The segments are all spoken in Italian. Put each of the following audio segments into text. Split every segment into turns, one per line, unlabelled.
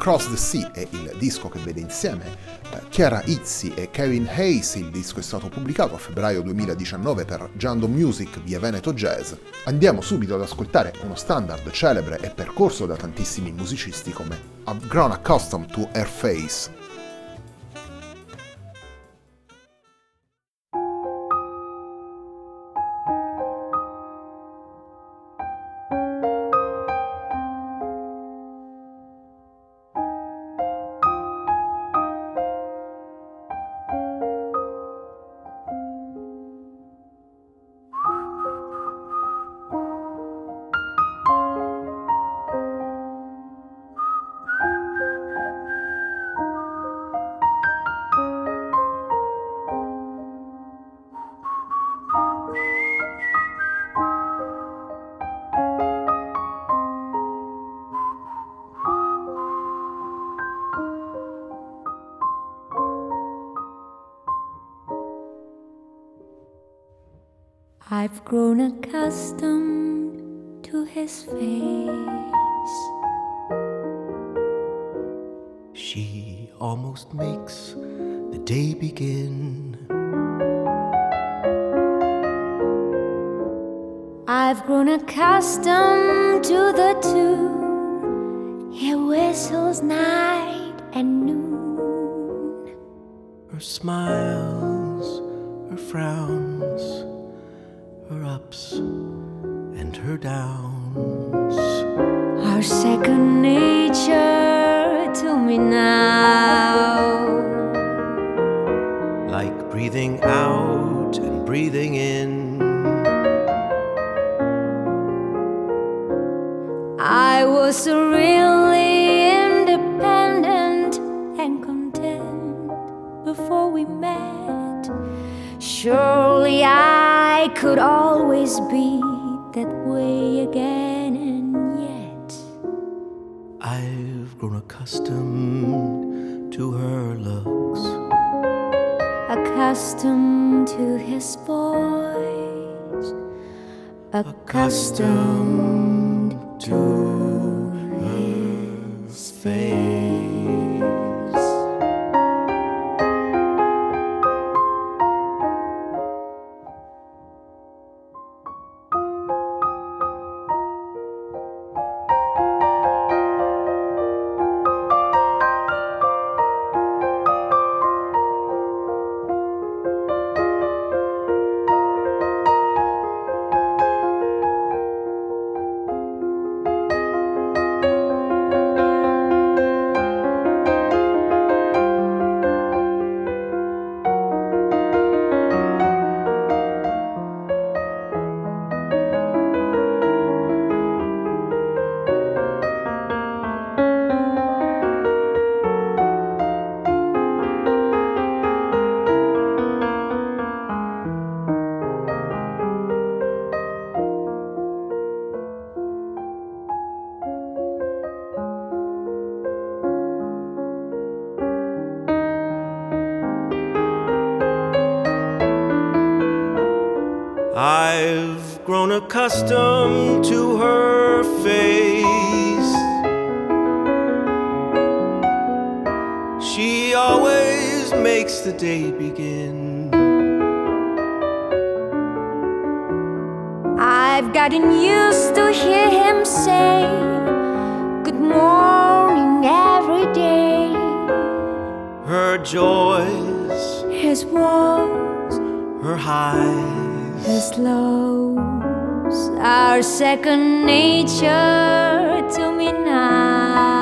Across the Sea è il disco che vede insieme eh, Chiara Izzi e Kevin Hayes. Il disco è stato pubblicato a febbraio 2019 per Jando Music via Veneto Jazz. Andiamo subito ad ascoltare uno standard celebre e percorso da tantissimi musicisti come I've Grown Accustomed to Her Face I've grown accustomed to his face. She almost makes the day begin. I've grown accustomed to the tune he whistles night and noon. Her smiles, her frowns ups and her downs are second nature to me now. Like breathing out and breathing in. I was really independent and content before we met. Surely I I could always be that way again, and yet. I've grown accustomed to her looks, accustomed to his voice, accustomed to
accustomed to her face. She always makes the day begin.
I've gotten used to hear him say good morning every day.
Her joys,
His woes,
her highs,
his lows are second nature to me now.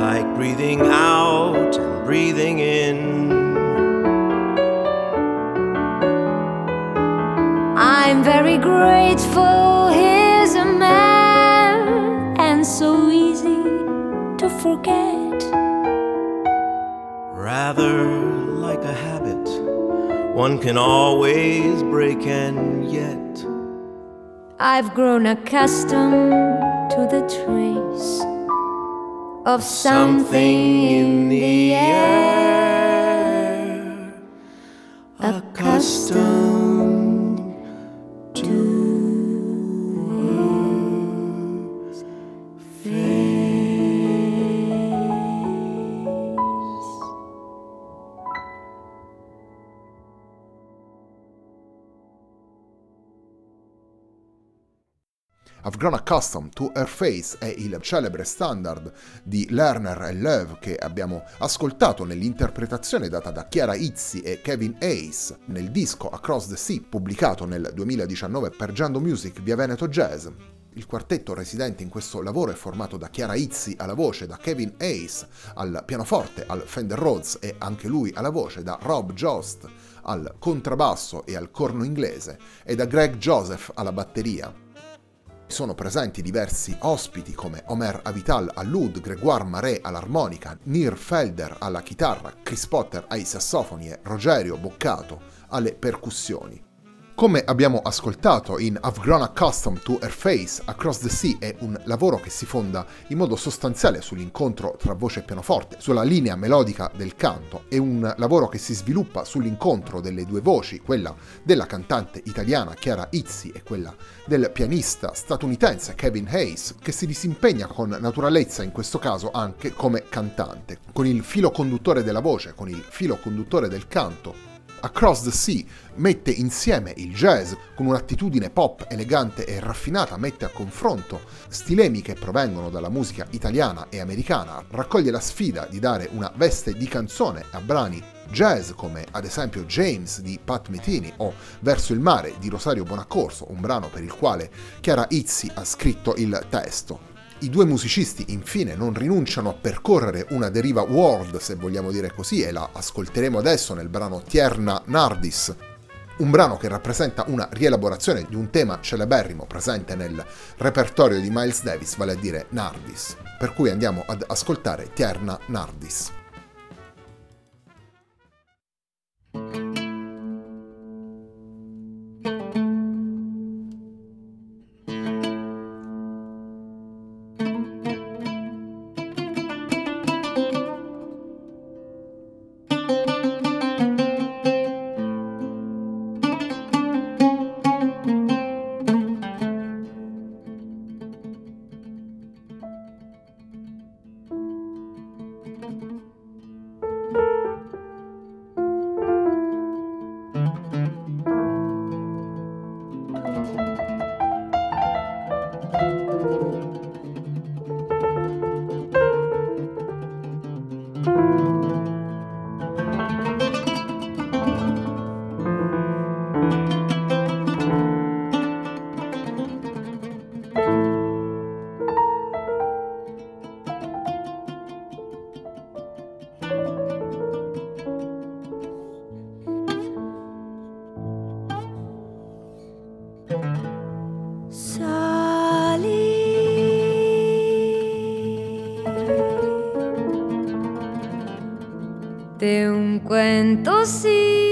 like breathing out and breathing in.
I'm very grateful he's a man and so easy to forget.
Rather like a habit, one can always break, and yet
I've grown accustomed to the trace of something in the air. Accustomed
Grown Accustomed to Her Face è il celebre standard di Lerner e Love che abbiamo ascoltato nell'interpretazione data da Chiara Izzi e Kevin Hayes nel disco Across the Sea pubblicato nel 2019 per Giando Music via Veneto Jazz. Il quartetto residente in questo lavoro è formato da Chiara Izzi alla voce, da Kevin Hayes al pianoforte, al Fender Rhodes e anche lui alla voce, da Rob Jost al contrabbasso e al corno inglese e da Greg Joseph alla batteria. Sono presenti diversi ospiti come Omer Avital all'ud, Gregoire Marais all'armonica, Nir Felder alla chitarra, Chris Potter ai sassofoni e Rogerio Boccato alle percussioni. Come abbiamo ascoltato in I've Grown Accustomed to Her Face, Across the Sea è un lavoro che si fonda in modo sostanziale sull'incontro tra voce e pianoforte, sulla linea melodica del canto, è un lavoro che si sviluppa sull'incontro delle due voci, quella della cantante italiana Chiara Izzi e quella del pianista statunitense Kevin Hayes, che si disimpegna con naturalezza in questo caso anche come cantante, con il filo conduttore della voce, con il filo conduttore del canto, Across the Sea mette insieme il jazz con un'attitudine pop elegante e raffinata, mette a confronto stilemi che provengono dalla musica italiana e americana, raccoglie la sfida di dare una veste di canzone a brani jazz come ad esempio James di Pat Metini o Verso il mare di Rosario Bonaccorso, un brano per il quale Chiara Izzi ha scritto il testo. I due musicisti infine non rinunciano a percorrere una deriva world, se vogliamo dire così, e la ascolteremo adesso nel brano Tierna Nardis, un brano che rappresenta una rielaborazione di un tema celeberrimo presente nel repertorio di Miles Davis, vale a dire Nardis. Per cui andiamo ad ascoltare Tierna Nardis.
De un cuento sin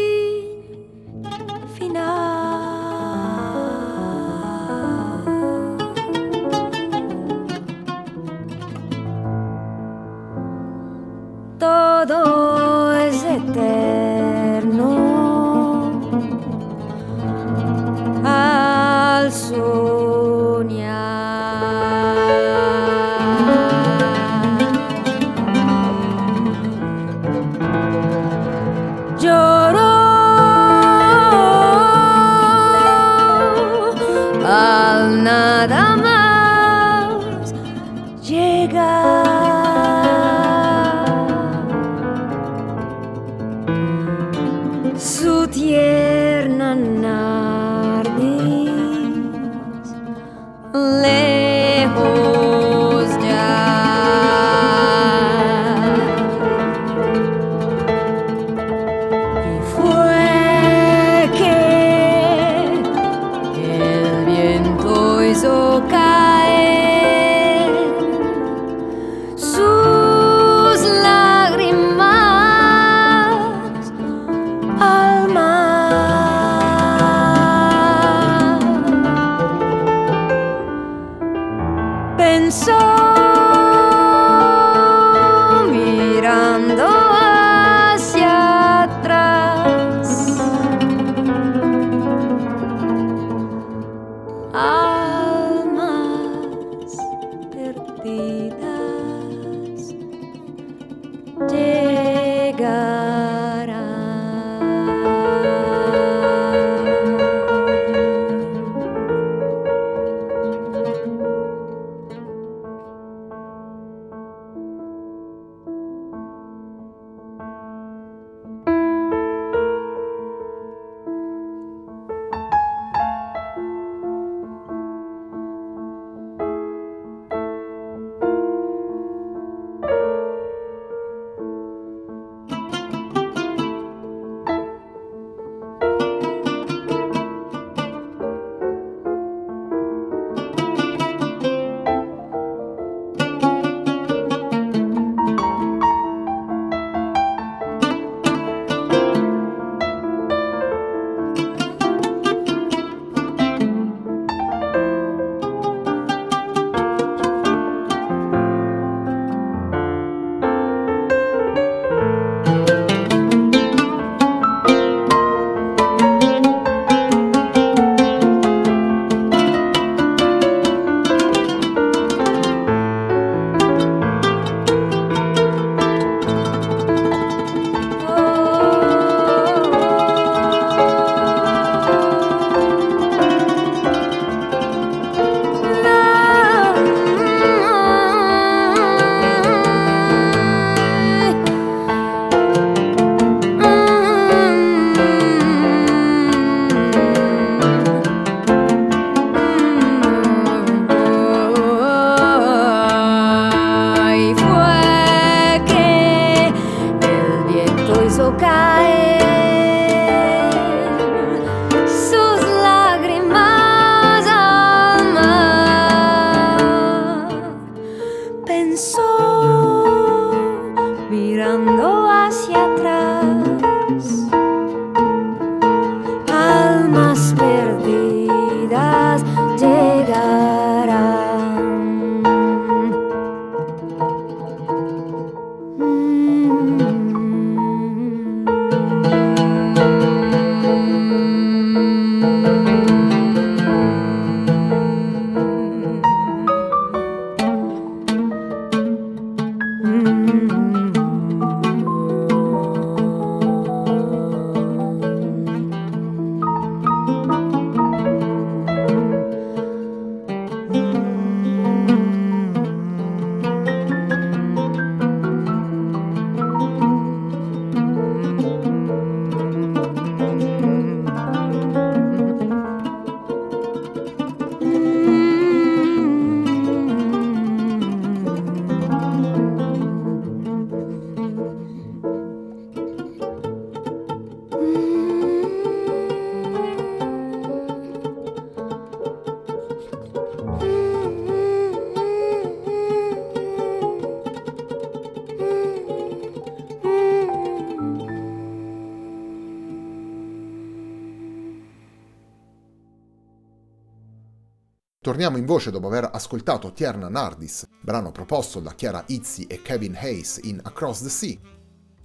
Torniamo in voce dopo aver ascoltato Tierna Nardis, brano proposto da Chiara Izzi e Kevin Hayes in Across the Sea.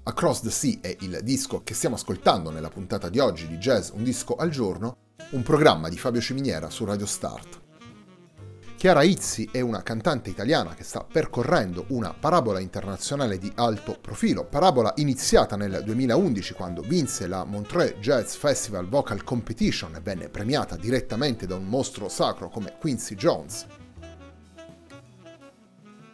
Across the Sea è il disco che stiamo ascoltando nella puntata di oggi di Jazz Un disco al giorno, un programma di Fabio Ciminiera su Radio Start. Chiara Izzi è una cantante italiana che sta percorrendo una parabola internazionale di alto profilo, parabola iniziata nel 2011 quando vinse la Montreux Jazz Festival Vocal Competition e venne premiata direttamente da un mostro sacro come Quincy Jones.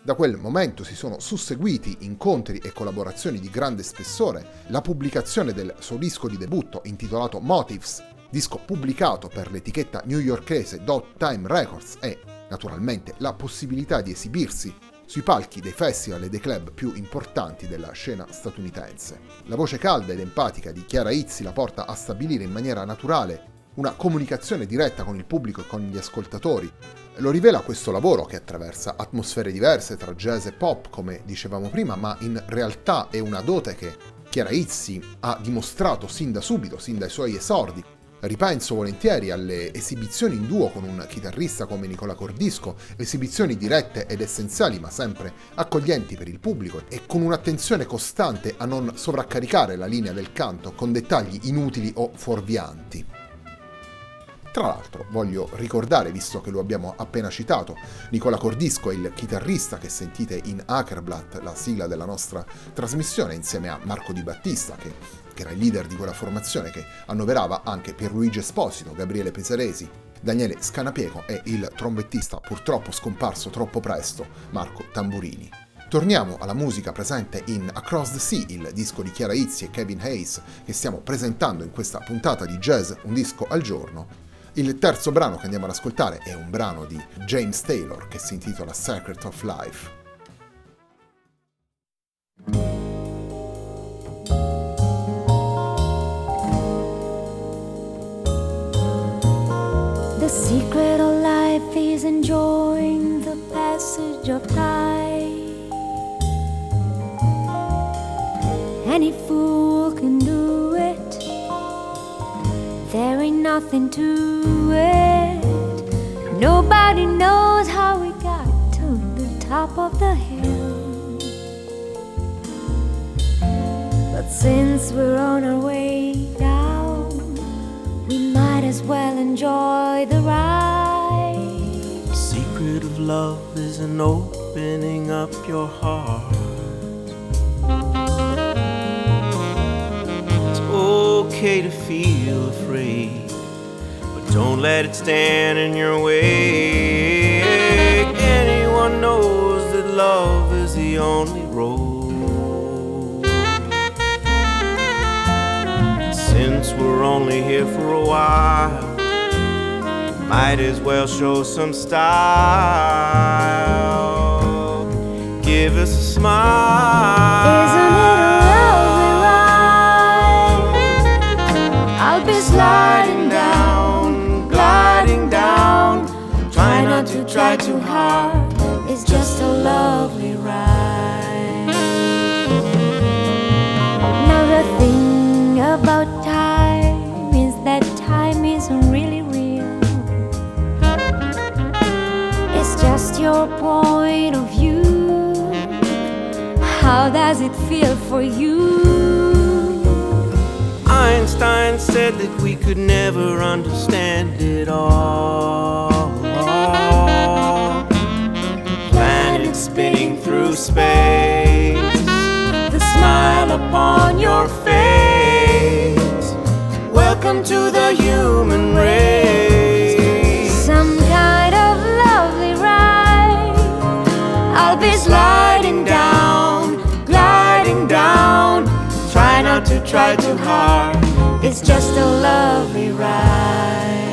Da quel momento si sono susseguiti incontri e collaborazioni di grande spessore, la pubblicazione del suo disco di debutto intitolato Motives, disco pubblicato per l'etichetta newyorkese Dot Time Records e, naturalmente, la possibilità di esibirsi sui palchi dei festival e dei club più importanti della scena statunitense. La voce calda ed empatica di Chiara Izzi la porta a stabilire in maniera naturale una comunicazione diretta con il pubblico e con gli ascoltatori. Lo rivela questo lavoro che attraversa atmosfere diverse tra jazz e pop, come dicevamo prima, ma in realtà è una dote che Chiara Izzi ha dimostrato sin da subito, sin dai suoi esordi, Ripenso volentieri alle esibizioni in duo con un chitarrista come Nicola Cordisco, esibizioni dirette ed essenziali ma sempre accoglienti per il pubblico e con un'attenzione costante a non sovraccaricare la linea del canto con dettagli inutili o fuorvianti. Tra l'altro voglio ricordare, visto che lo abbiamo appena citato, Nicola Cordisco è il chitarrista che sentite in Ackerblatt, la sigla della nostra trasmissione, insieme a Marco Di Battista, che, che era il leader di quella formazione che annoverava anche Pierluigi Esposito, Gabriele Pesaresi, Daniele Scanapiego e il trombettista purtroppo scomparso troppo presto, Marco Tamburini. Torniamo alla musica presente in Across the Sea, il disco di Chiara Izzi e Kevin Hayes che stiamo presentando in questa puntata di Jazz Un disco al giorno il terzo brano che andiamo ad ascoltare è un brano di James Taylor che si intitola Secret of Life.
The secret of life is enjoying the passage of time. Any fool can nothing to it. Nobody knows how we got to the top of the hill. But since we're on our way down, we might as well enjoy the ride.
The secret of love is an opening up your heart. It's okay to feel afraid, don't let it stand in your way. Anyone knows that love is the only road. Since we're only here for a while, might as well show some style. Give us a smile.
Isn't it not to hard, it's just a lovely ride. Now, the thing about time is that time isn't really real, it's just your point of view. How does it feel for you?
Einstein said that we could never understand it all. Spinning through space, the smile upon your face. Welcome to the human race.
Some kind of lovely ride. I'll be sliding down, gliding down. Try not to try too hard. It's just a lovely ride.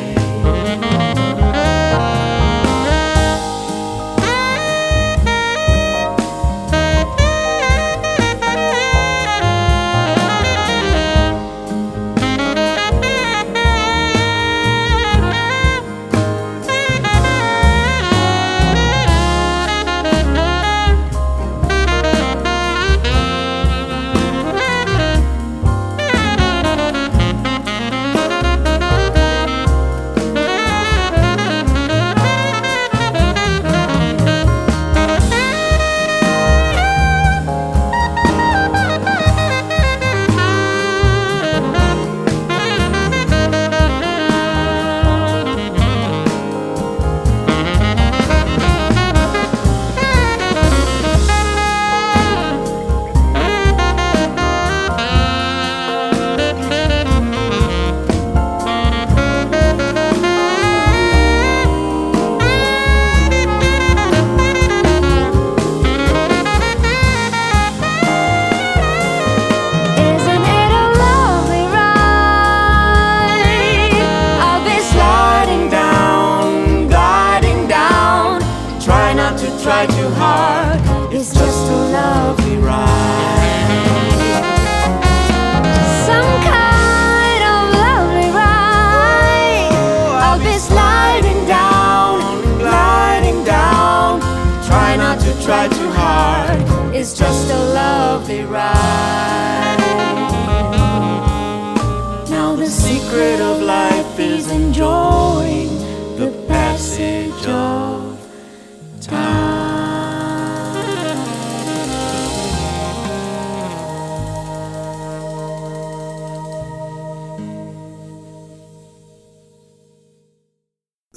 Is just a lovely ride.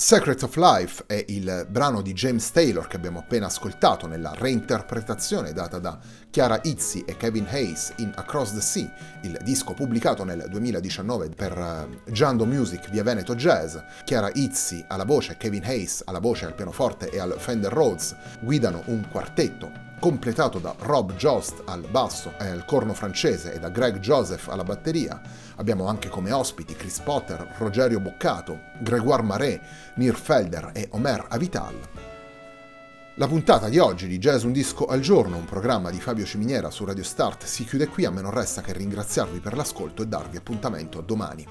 Secret of Life
è il brano di James Taylor che abbiamo appena ascoltato nella reinterpretazione data da Chiara Izzi e Kevin Hayes in Across the Sea, il disco pubblicato nel 2019 per Giando Music via Veneto Jazz. Chiara Izzi alla voce, Kevin Hayes alla voce, al pianoforte e al Fender Rhodes guidano un quartetto completato da Rob Jost al basso e al corno francese e da Greg Joseph alla batteria. Abbiamo anche come ospiti Chris Potter, Rogerio Boccato, Gregoire Marais, Nir Felder e Omer Avital. La puntata di oggi di Jazz Un Disco al Giorno, un programma di Fabio Ciminiera su Radio Start, si chiude qui. A me non resta che ringraziarvi per l'ascolto e darvi appuntamento a domani.